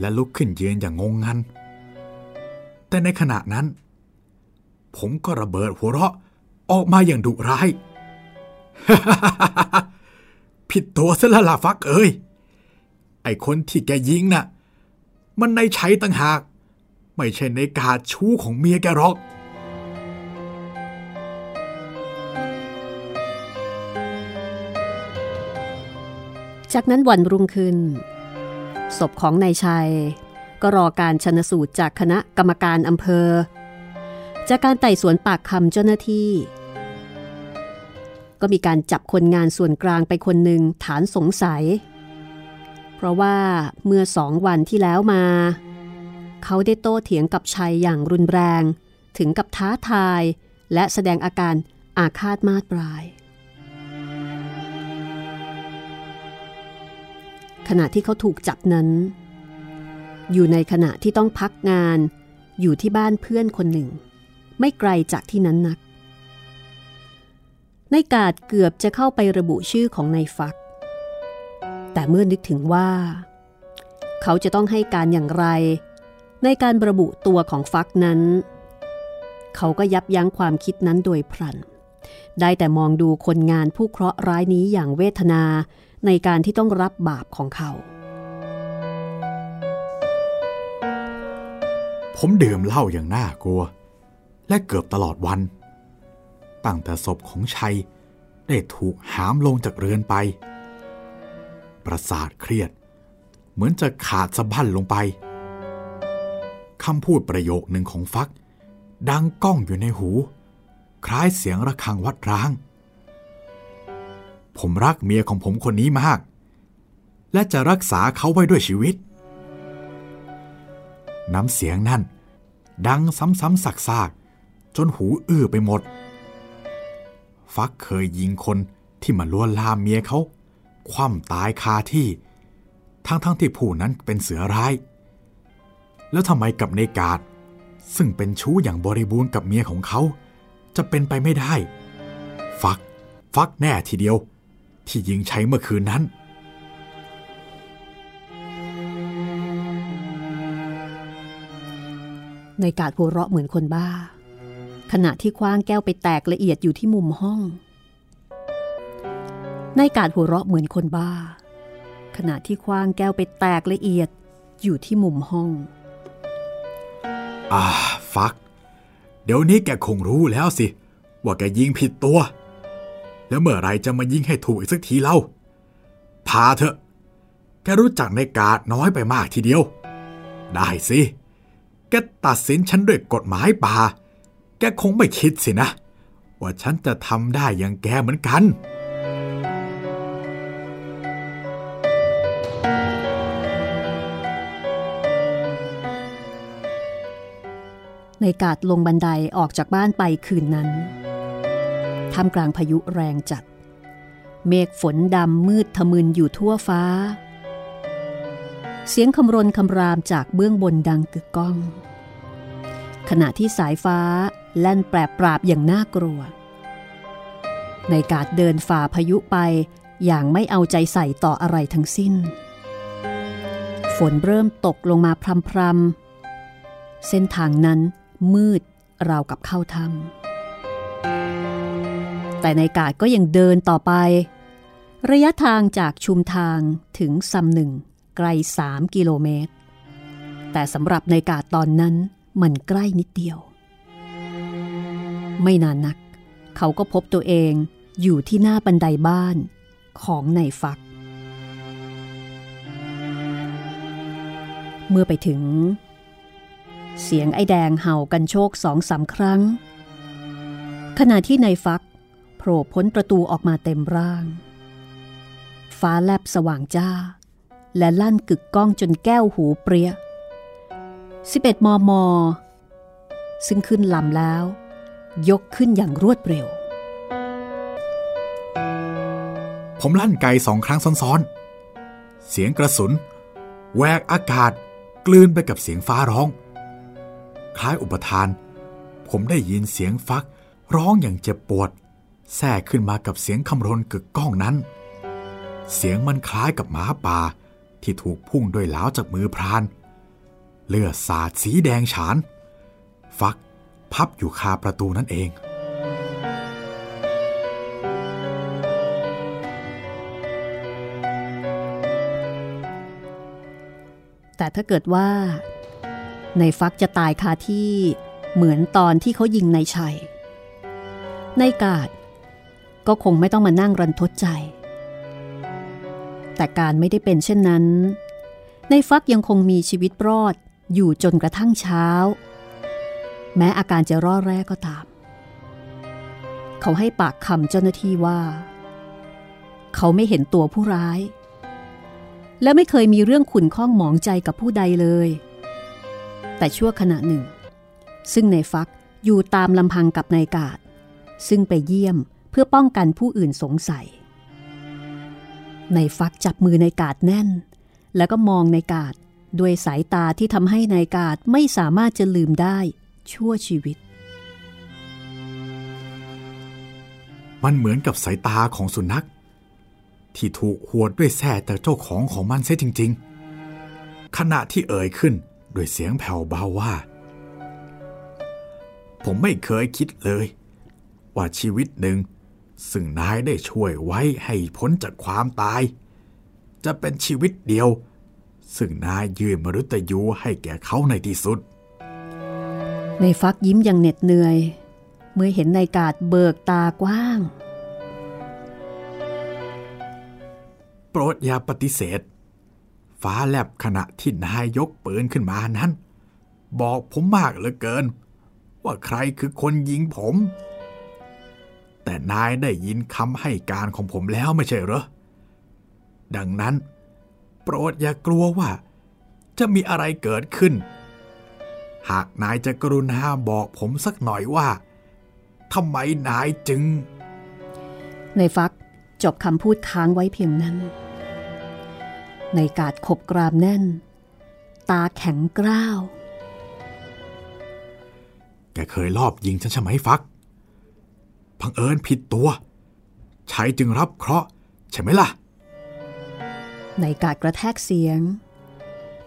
และลุกขึ้นยืนอย่างงงงัน แต่ในขณะนั้น ผมก็ระเบิดหัวเราะออกมาอย่างดุร้าย ผิดตัวซะละล่ะฟักเอ้ย ไอคนที่แกยิงน่ะ มันในชัยต่างหาก ไม่ใช่ในกาดชู้ของเมียแกหรอก จากนั้นวันรุ่งขึ้น ศพของนายชัย ก็รอการชนสูตรจากคณะกรรมการอำเภอ จากการไต่สวนปากคำเจ้าหน้าที่ ก็มีการจับคนงานส่วนกลางไปคนหนึ่งฐานสงสัย เพราะว่าเมื่อสองวันที่แล้วมา เขาได้โต้เถียงกับชัยอย่างรุนแรง ถึงกับท้าทายและแสดงอาการอาฆาตมาตปลาย ขณะที่เขาถูกจับนั้น อยู่ในขณะที่ต้องพักงานอยู่ที่บ้านเพื่อนคนหนึ่ง ไม่ไกลจากที่นั้นนัก ในกาดเกือบจะเข้าไประบุชื่อของนายฟัก แต่เมื่อนึกถึงว่า เขาจะต้องให้การอย่างไร ในการระบุตัวของฟักนั้น เขาก็ยับยั้งความคิดนั้นโดยพลันได้แต่มองดูคนงานผู้เคราะห์ร้ายนี้อย่างเวทนา ในการที่ต้องรับบาปของเขา ผมดื่มเหล้าอย่างน่ากลัว และเกือบตลอดวัน ตั้งแต่ศพของชัยได้ถูกหามลงจากเรือนไป ประสาทเครียด เหมือนจะขาดสะบั้นลงไปคำพูดประโยคหนึ่งของฟัก ดังก้องอยู่ในหู คล้ายเสียงระฆังวัดร้าง ผมรักเมียของผมคนนี้มาก และจะรักษาเขาไว้ด้วยชีวิต น้ำเสียงนั่น ดังซ้ำๆซากๆ จนหูอื้อไปหมด ฟักเคยยิงคนที่มาลวนลามเมียเขา คว่ำตายคาที่ ทั้งๆทที่ผู้นั้นเป็นเสือร้าย แล้วทำไมกับในกาดซึ่งเป็นชู้อย่างบริบูรณ์กับเมียของเขา จะเป็นไปไม่ได้ ฟัก ฟักแน่ทีเดียว ที่ยิงใช้เมื่อคืนนั้น ในกาดหัวเราะเหมือนคนบ้า ขณะที่คว้างแก้วไปแตกละเอียดอยู่ที่มุมห้อง ในกาดหัวเราะเหมือนคนบ้า ขณะที่คว้างแก้วไปแตกละเอียดอยู่ที่มุมห้อง อ่า ฟัก เดี๋ยวนี้แกคงรู้แล้วสิ ว่าแกยิงผิดตัว แล้วเมื่อไรจะมายิงให้ถูกอีกสักทีเล่า พาเถอะ แกรู้จักในกาดน้อยไปมากทีเดียว ได้สิ แกตัดสินฉันด้วยกฎหมายป่า แกคงไม่คิดสินะ ว่าฉันจะทำได้อย่างแกเหมือนกันในกาดลงบันไดออกจากบ้านไปคืนนั้น ท่ามกลางพายุแรงจัด เมฆฝนดำมืดทะมึนอยู่ทั่วฟ้า เสียงคำรนคำรามจากเบื้องบนดังกึกก้อง ขณะที่สายฟ้าแล่นแปรปราบอย่างน่ากลัว ในกาดเดินฝ่าพายุไปอย่างไม่เอาใจใส่ต่ออะไรทั้งสิ้น ฝนเริ่มตกลงมาพรำๆเส้นทางนั้นมืดราวกับเข้าถ้ำ แต่ในกาดก็ยังเดินต่อไป ระยะทางจากชุมทางถึงซำหนึ่งไกลสามกิโลเมตร แต่สำหรับในกาดตอนนั้นมันใกล้นิดเดียว ไม่นานนัก เขาก็พบตัวเองอยู่ที่หน้าบันไดบ้านของในฟัก เมื่อไปถึง เสียงไอ้แดงเห่ากันโชคสองสาครั้ง ขณะที่ในฟัก ล่พ้นประตูออกมาเต็มร่าง ฟ้าแลบสว่างจ้า และลั่นกึกก้องจนแก้วหูเปรี้ย11 มม ซึ่งขึ้นลำแล้ว ยกขึ้นอย่างรวดเร็ว ผมลั่นไกสองครั้งซ้อนๆ เสียงกระสุนแหวกอากาศกลืนไปกับเสียงฟ้าร้อง คล้ายอุปทาน ผมได้ยินเสียงฟักร้องอย่างเจ็บปวด แทรกขึ้นมากับเสียงคำรนกึกก้องนั้น เสียงมันคล้ายกับหมาป่าที่ถูกพุ่งด้วยหลาจากมือพราน เลือดสาดสีแดงฉาน ฟักพับอยู่คาประตูนั่นเอง แต่ถ้าเกิดว่า ในฟักจะตายคาที่เหมือนตอนที่เขายิงในชัย ในกาด ก็คงไม่ต้องมานั่งรันทดใจ แต่การไม่ได้เป็นเช่นนั้น ในฟักยังคงมีชีวิตรอดอยู่จนกระทั่งเช้า แม้อาการจะรอดแรกก็ตาม เขาให้ปากคำเจ้าหน้าที่ว่า เขาไม่เห็นตัวผู้ร้าย และไม่เคยมีเรื่องขุนข้องหมองใจกับผู้ใดเลย แต่ชั่วขณะหนึ่ง ซึ่งในฟักอยู่ตามลำพังกับนายกาดซึ่งไปเยี่ยม เพื่อป้องกันผู้อื่นสงสัย ในฟักจับมือในกาดแน่น แล้วก็มองในกาดด้วยสายตาที่ทำให้ในกาดไม่สามารถจะลืมได้ชั่วชีวิต มันเหมือนกับสายตาของสุนัข ที่ถูกหวดด้วยแส้แต่เจ้าของของมันเสียจริง ๆ ขณะที่เอ่ยขึ้นด้วยเสียงแผ่วเบาว่า ผมไม่เคยคิดเลย ว่าชีวิตหนึ่ง ซึ่งนายได้ช่วยไว้ให้พ้นจากความตาย จะเป็นชีวิตเดียว ซึ่งนายยืนมรุตยูให้แก่เขาในที่สุด ในฟักยิ้มอย่างเหน็ดเหนื่อย เมื่อเห็นนายกาดเบิกตากว้าง โปรดอย่าปฏิเสธ ฟ้าแลบขณะที่นายยกปืนขึ้นมานั้น บอกผมมากเหลือเกิน ว่าใครคือคนยิงผม แต่นายได้ยินคำให้การของผมแล้วไม่ใช่เหรอ ดังนั้น โปรดอย่ากลัวว่า จะมีอะไรเกิดขึ้น หากนายจะกรุณาบอกผมสักหน่อยว่าทำไมนายจึง ในฟักจบคำพูดค้างไว้เพียงนั้น ในกาดขบกรามแน่น ตาแข็งกร้าว แกเคยลอบยิงฉันใช่ไหมฟัก พังเอิญผิดตัวใช้จึงรับเคราะห์ใช่ไหมล่ะ ในกาดกระแทกเสียง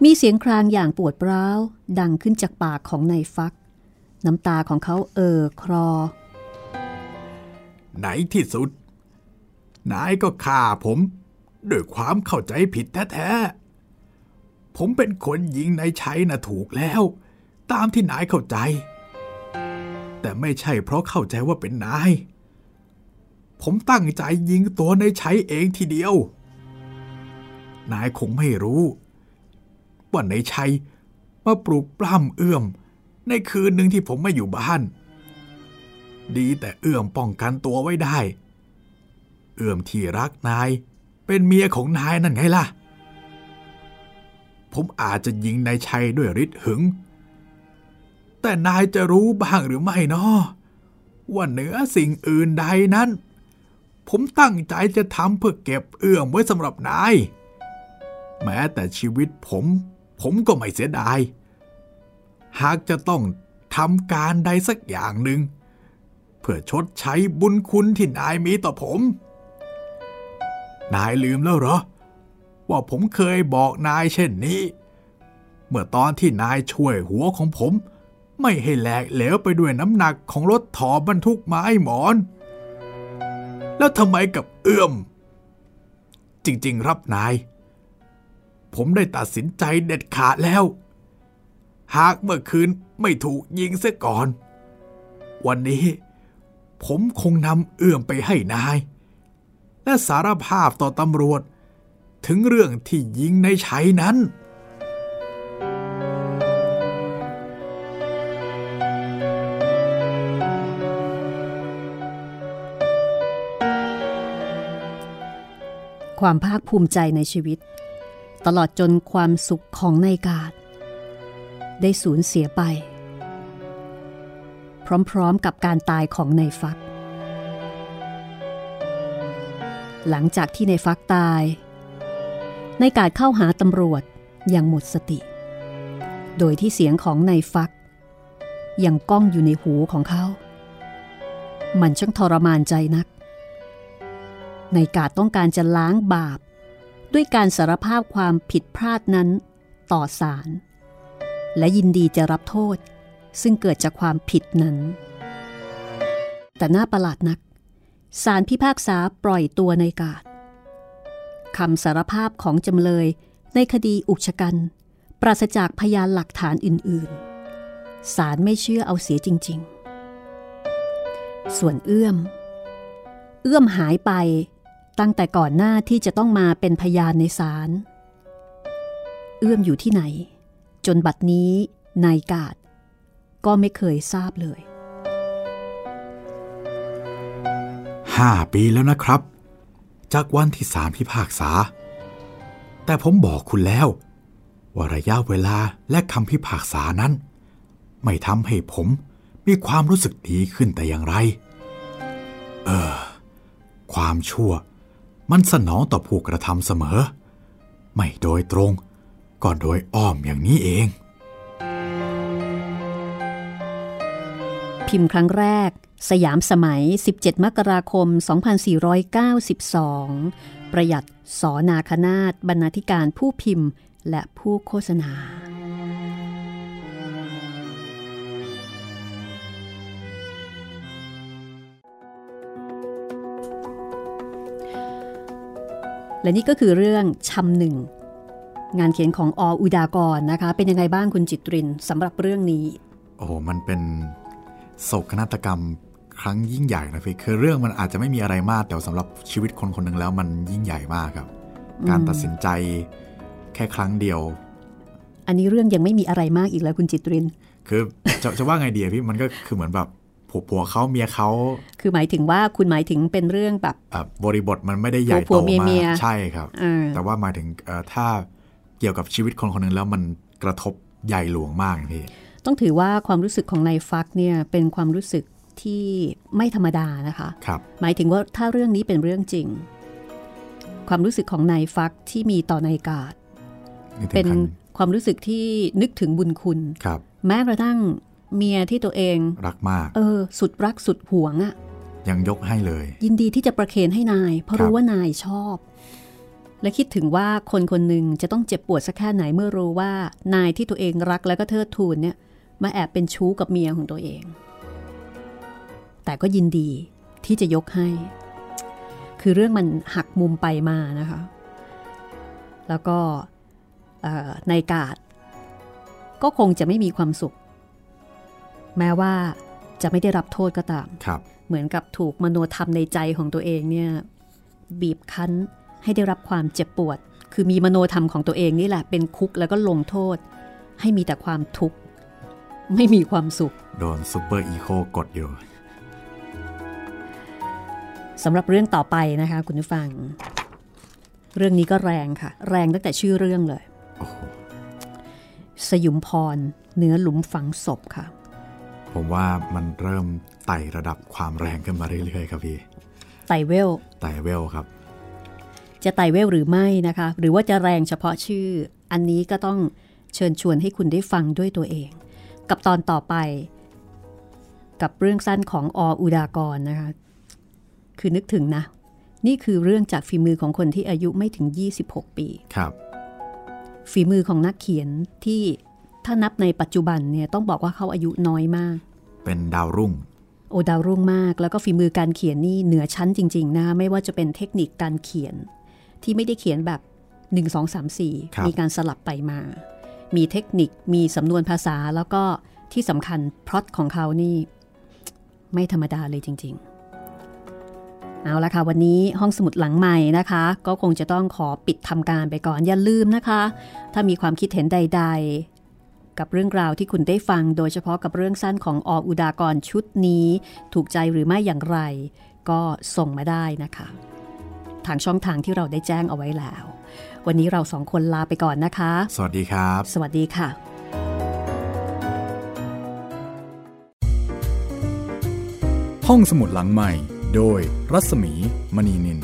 มีเสียงครางอย่างปวดร้าว ดังขึ้นจากปากของนายฟัก น้ำตาของเขาเอ่อครอไหนที่สุด นายก็ฆ่าผม ด้วยความเข้าใจผิดแท้ๆผมเป็นคนยิงนายชัยนะถูกแล้ว ตามที่นายเข้าใจ แต่ไม่ใช่เพราะเข้าใจว่าเป็นนาย ผมตั้งใจยิงตัวนายชัยเองทีเดียว นายคงไม่รู้ ว่านายชัยมาปลุกปล้ำเอื้อม ในคืนหนึ่งที่ผมไม่อยู่บ้าน ดีแต่เอื้อมป้องกันตัวไว้ได้ เอื้อมที่รักนาย เป็นเมียของนายนั่นไงล่ะ ผมอาจจะยิงนายชัยด้วยฤทธิ์หึง แต่นายจะรู้บ้างหรือไม่นอว่าเหนือสิ่งอื่นใดนั้น ผมตั้งใจจะทำเพื่อเก็บเอื้อมไว้สำหรับนาย แม้แต่ชีวิตผม ผมก็ไม่เสียดาย หากจะต้องทำการใดสักอย่างหนึ่ง เพื่อชดใช้บุญคุณที่นายมีต่อผม นายลืมแล้วเหรอ ว่าผมเคยบอกนายเช่นนี้ เมื่อตอนที่นายช่วยหัวของผม ไม่ให้แหลกเหลวไปด้วยน้ำหนักของรถถอบรรทุกไม้หมอน แล้วทำไมกับเอื้อม จริง ๆ รับนาย ผมได้ตัดสินใจเด็ดขาดแล้ว หากเมื่อคืนไม่ถูกยิงเสียก่อน วันนี้ผมคงนำเอื้อมไปให้นาย และสารภาพต่อตำรวจ ถึงเรื่องที่ยิงในชัยนั้น ความภาคภูมิใจในชีวิต ตลอดจนความสุขของนายกาดได้สูญเสียไป พร้อมๆกับการตายของนายฟัก หลังจากที่นายฟักตายนายกาดเข้าหาตำรวจอย่างหมดสติ โดยที่เสียงของนายฟัก ยังก้องอยู่ในหูของเขา มันช่างทรมานใจนัก ในกาดต้องการจะล้างบาป ด้วยการสารภาพความผิดพลาดนั้นต่อศาลและยินดีจะรับโทษ ซึ่งเกิดจากความผิดนั้น แต่น่าประหลาดนักศาลพิพากษาปล่อยตัวในกาดคำสารภาพของจำเลยในคดีอุกชะกัน ปราศจากพยานหลักฐานอื่น ๆ ศาลไม่เชื่อเอาเสียจริง ๆ ส่วนเอื้อม เอื้อมหายไป ตั้งแต่ก่อนหน้าที่จะต้องมาเป็นพยานในศาล เอื้อมอยู่ที่ไหน จนบัดนี้นายกาดก็ไม่เคยทราบเลยห้าปีแล้วนะครับ จากวันที่ศาลพิพากษา แต่ผมบอกคุณแล้วว่าระยะเวลาและคำพิพากษานั้น ไม่ทำให้ผมมีความรู้สึกดีขึ้นแต่อย่างไร เออ ความชั่ว มันสนองต่อผู้กระทำเสมอ ไม่โดยตรง ก็โดยอ้อมอย่างนี้เอง พิมพ์ครั้งแรก สยามสมัย 17 มกราคม 2492 ประหยัดสอนาคนาตบรรณาธิการผู้พิมพ์และผู้โฆษณา และนี่ก็คือเรื่องชำหนึ่ง งานเขียนของออุดากรนะคะ เป็นยังไงบ้างคุณจิตรินสำหรับเรื่องนี้ โอ้โหมันเป็นโศกนาฏกรรมครั้งยิ่งใหญ่นะพี่คือเรื่องมันอาจจะไม่มีอะไรมากแต่สำหรับชีวิตคนคนหนึ่งแล้วมันยิ่งใหญ่มากครับ การตัดสินใจแค่ครั้งเดียว อันนี้เรื่องยังไม่มีอะไรมากอีกแล้วคุณจิตริน คือจะจะว่าไงดีอะพี่มันก็คือเหมือนแบบ ผัวผัวเขาเมียเขาคือหมายถึงว่าคุณหมายถึงเป็นเรื่องแบบอะบริบทมันไม่ได้ใหญ่ผัโตวๆเมียมาเมียกใช่ครับเออแต่ว่าหมายถึงเอ่อถ้าเกี่ยวกับชีวิตคนคนหนึ่งแล้วมันกระทบใหญ่หลวงมากพี่ต้องถือว่าความรู้สึกของนายฟักเนี่ยเป็นความรู้สึกที่ไม่ธรรมดานะคะครับหมายถึงว่าถ้าเรื่องนี้เป็นเรื่องจริง ความรู้สึกของนายฟักที่มีต่อนายกาดนี่ถึงเป็นขั้นความรู้สึกที่นึกถึงบุญคุณครับแม้กระทั่ง เมียที่ตัวเอง รักมาก เออ สุดรักสุดหวงอะ่ะ ยังยกให้เลย ยินดีที่จะประเคนให้นาย เพราะครับรู้ว่านายชอบ และคิดถึงว่าคนคนหนึ่งจะต้องเจ็บปวดสักแค่ไหนเมื่อรู้ว่านายที่ตัวเองรักแล้วก็เทิดทูนเนี่ยมาแอบเป็นชู้กับเมียของตัวเอง แต่ก็ยินดีที่จะยกให้ คือเรื่องมันหักมุมไปมานะคะ แล้วก็เอ่อในกาดก็คงจะไม่มีความสุข แม้ว่าจะไม่ได้รับโทษก็ตามครับเหมือนกับถูกมโนธรรมในใจของตัวเองเนี่ยบีบคั้นให้ได้รับความเจ็บปวด คือมีมโนธรรมของตัวเองนี่แหละเป็นคุกแล้วก็ลงโทษ ให้มีแต่ความทุกข์ ไม่มีความสุข โดน superego กดอยู่สำหรับเรื่องต่อไปนะคะ คุณผู้ฟัง เรื่องนี้ก็แรงค่ะ แรงตั้งแต่ชื่อเรื่องเลยโอ้โหสยุมพรเหนือหลุมฝังศพค่ะ ผมว่ามันเริ่มไต่ระดับความแรงขึ้นมาเรื่อยๆครับพี่ ไตเวล ไต่เวลครับ จะไต่เวลหรือไม่นะคะ หรือว่าจะแรงเฉพาะชื่อ อันนี้ก็ต้องเชิญชวนให้คุณได้ฟังด้วยตัวเอง กับตอนต่อไป กับเรื่องสั้นของออุดากรนะคะ คือนึกถึงนะ นี่คือเรื่องจากฝีมือของคนที่อายุไม่ถึง 26 ปี ครับ ฝีมือของนักเขียนที่ ถ้านับในปัจจุบันเนี่ยต้องบอกว่าเขาอายุน้อยมาก เป็นดาวรุ่ง โอดาวรุ่งมาก แล้วก็ฝีมือการเขียนนี่เหนือชั้นจริงๆนะคะไม่ว่าจะเป็นเทคนิคการเขียน ที่ไม่ได้เขียนแบบ 1 2 3ครับ4มีการสลับไปมา มีเทคนิคมีสำนวนภาษาแล้วก็ที่สำคัญพล็อตของเขานี่ ไม่ธรรมดาเลยจริง ๆเอาละค่ะวันนี้ห้องสมุดหลังใหม่นะคะ ก็คงจะต้องขอปิดทำการไปก่อนอย่าลืมนะคะ ถ้ามีความคิดเห็นใดๆ กับเรื่องราวที่คุณได้ฟังโดยเฉพาะกับเรื่องสั้นของออุดากรชุดนี้ ถูกใจหรือไม่อย่างไร ก็ส่งมาได้นะคะ ทางช่องทางที่เราได้แจ้งเอาไว้แล้ว วันนี้เราสองคนลาไปก่อนนะคะ สวัสดีครับ สวัสดีค่ะ ห้องสมุดหลังใหม่ โดยรัศมีมณีนิน